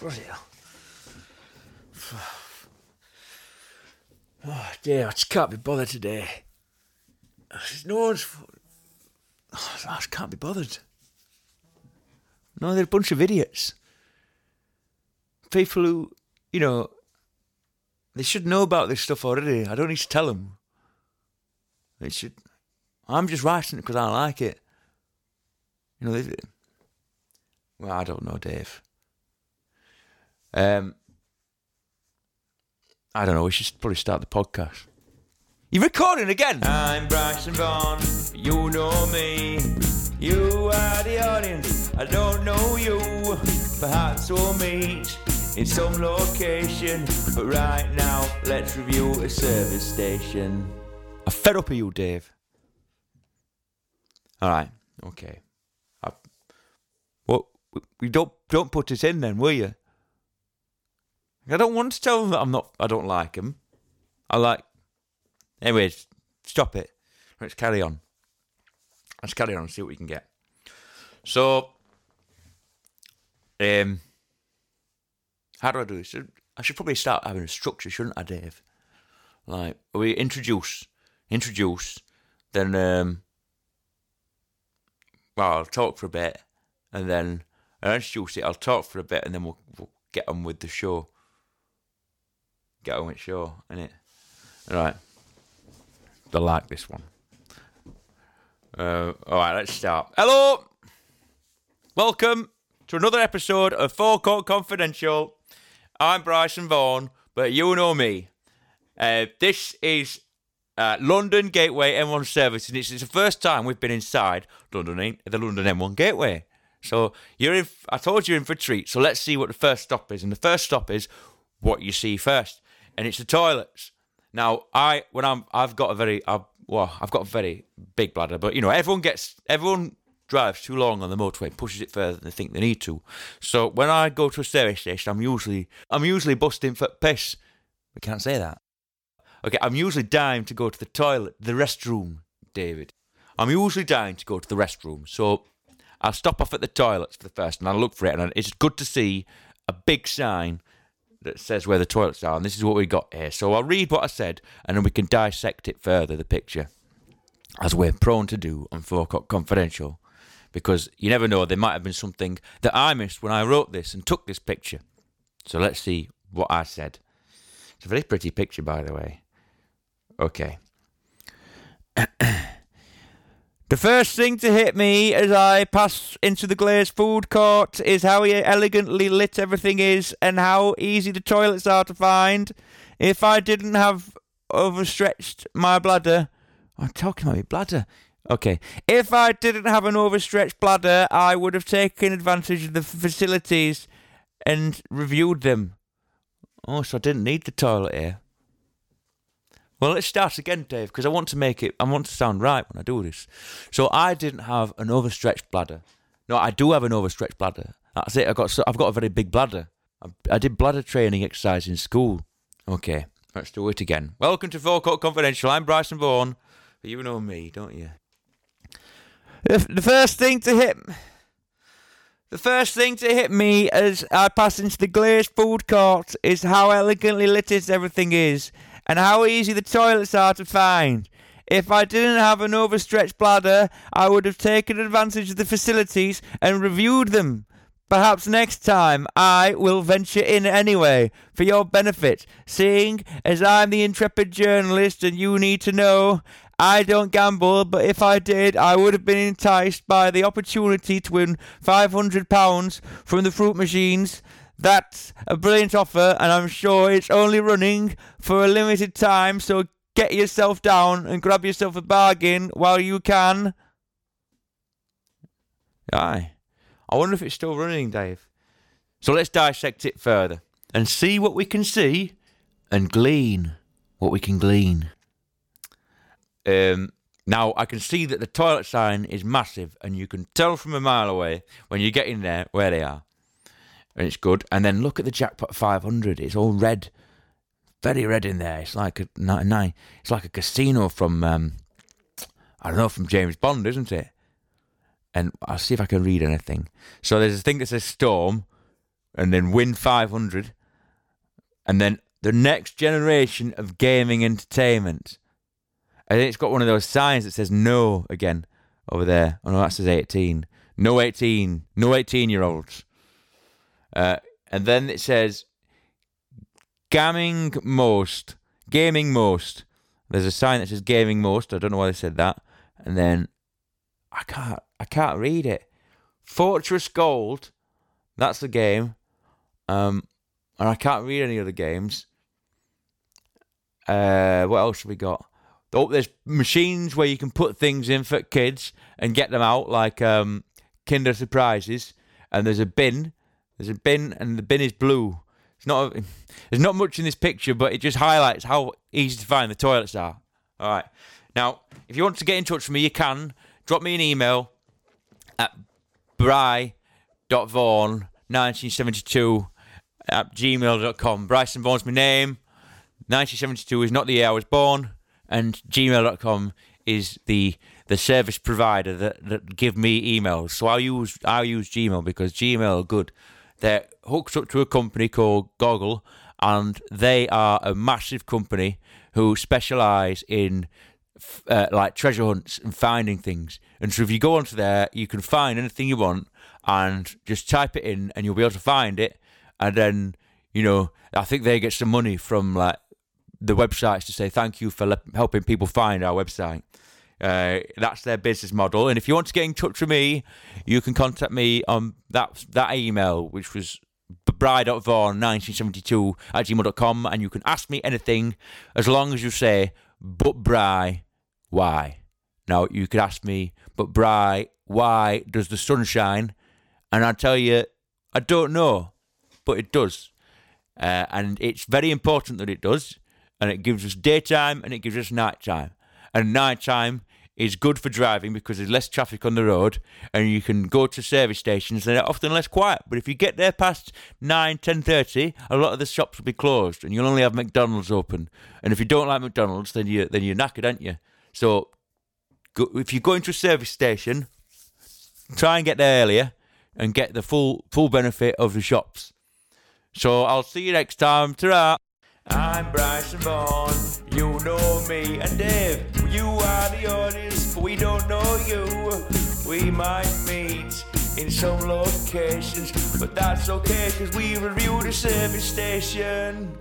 Bloody hell. Oh dear, I just can't be bothered today. No one's. Oh, I just can't be bothered. No, they're a bunch of idiots. People who, you know, they should know about this stuff already. I don't need to tell them. They should. I'm just writing it because I like it. You know, they, well, I don't know, Dave. Um, I don't know. We should probably start the podcast. You're recording again. I'm Bryson Vaughan, you know me. You are the audience, I don't know you. Perhaps we'll meet in some location. But right now, let's review a service station. I'm fed up of you, Dave. All right. Okay. I, well, we don't don't put it in then, will you? I don't want to tell them that I'm not. I don't like them. I like. Anyways, stop it. Let's carry on. Let's carry on and see what we can get. So, um, how do I do this? I should probably start having a structure, shouldn't I, Dave? Like we introduce, introduce, then um, well, I'll talk for a bit, and then I'll introduce it. I'll talk for a bit, and then we'll, we'll get on with the show. Get on with innit? All right. I like this one. Uh, all right, let's start. Hello, welcome to another episode of Forecourt Confidential. I'm Bryson Vaughan, but you know me. Uh, this is uh, London Gateway M1 service, and it's, it's the first time we've been inside London, the London M1 Gateway. So you're in. I told you in for a treat. So let's see what the first stop is, and the first stop is what you see first, and it's the toilets. Now, I when I'm I've got a very I've, well I've got a very big bladder, but you know everyone gets everyone drives too long on the motorway, pushes it further than they think they need to. So when I go to a service station, I'm usually I'm usually busting for piss. We can't say that. Okay, I'm usually dying to go to the toilet, the restroom, David. I'm usually dying to go to the restroom, so I'll stop off at the toilets for the first, and I'll look for it, and it's good to see a big sign that says where the toilets are, and this is what we got here. So I'll read what I said, and then we can dissect it further, the picture, as we're prone to do on Forecourt Confidential, because you never know, there might have been something that I missed when I wrote this and took this picture. So let's see what I said. It's a very pretty picture, by the way. Okay. The first thing to hit me as I pass into the glazed food court is how elegantly lit everything is and how easy the toilets are to find. If I didn't have overstretched my bladder, I'm talking about my bladder. Okay. If I didn't have an overstretched bladder, I would have taken advantage of the facilities and reviewed them. Oh, so I didn't need the toilet here. Well, let's start again, Dave, because I want to make it, I want to sound right when I do this. So I didn't have an overstretched bladder. No, I do have an overstretched bladder. That's it. I got, I've got a very big bladder. I, did bladder training exercise in school. Okay, let's do it again. Welcome to Forecourt Confidential. I'm Bryson Vaughan. You know me, don't you? The, first thing to hit. The first thing to hit me as I pass into the glazed food court is how elegantly lit everything is and how easy the toilets are to find. If I didn't have an overstretched bladder, I would have taken advantage of the facilities and reviewed them. Perhaps next time I will venture in anyway, for your benefit, seeing as I'm the intrepid journalist and you need to know. I don't gamble, but if I did, I would have been enticed by the opportunity to win £500 from the fruit machines. That's a brilliant offer, and I'm sure it's only running for a limited time, so get yourself down and grab yourself a bargain while you can. Aye. I wonder if it's still running, Dave. So let's dissect it further and see what we can see and glean what we can glean. Um, now, I can see that the toilet sign is massive, and you can tell from a mile away when you get in there where they are and it's good. And then look at the jackpot 500. It's all red, very red in there. It's like a nine. It's like a casino from um, I don't know from James Bond, isn't it? And I'll see if I can read anything. So there's a thing that says storm, and then win 500. And then the next generation of gaming entertainment. And it's got one of those signs that says no again over there. Oh no, that says 18. No 18. No 18 year olds. Uh, and then it says gaming most. Gaming most. There's a sign that says gaming most. I don't know why they said that. And then I can't I can't read it. Fortress Gold. That's the game. Um and I can't read any other games. Uh what else have we got? Oh, there's machines where you can put things in for kids and get them out, like um, Kinder Surprises. And there's a bin. There's a bin, and the bin is blue. It's not. A, there's not much in this picture, but it just highlights how easy to find the toilets are. All right. Now, if you want to get in touch with me, you can drop me an email at bry.vaughan1972 at gmail.com. Bryson Vaughan's my name. 1972 is not the year I was born and gmail.com is the the service provider that, that give me emails. So I use I use Gmail because Gmail are good. They're hooked up to a company called Goggle, and they are a massive company who specialize in uh, like treasure hunts and finding things. And so if you go onto there, you can find anything you want and just type it in, and you'll be able to find it. And then you know, I think they get some money from like the websites to say thank you for le- helping people find our website. Uh, that's their business model. And if you want to get in touch with me, you can contact me on that that email, which was bry.vaughan1972 at gmail.com. And you can ask me anything as long as you say, but Bry, why? Now, you could ask me, but Bry, why does the sun shine? And I'll tell you, I don't know, but it does. Uh, and it's very important that it does and it gives us daytime and it gives us nighttime. And nighttime is good for driving because there's less traffic on the road and you can go to service stations and they're often less quiet. But if you get there past 9, 10.30, a lot of the shops will be closed and you'll only have McDonald's open. And if you don't like McDonald's, then, you, then you're knackered, aren't you? So go, if you go into a service station, try and get there earlier and get the full full benefit of the shops. So I'll see you next time. ta I'm Bryson Vaughan, you know me, and Dave, you are the audience, we don't know you. We might meet in some locations, but that's okay, cause we review the service station.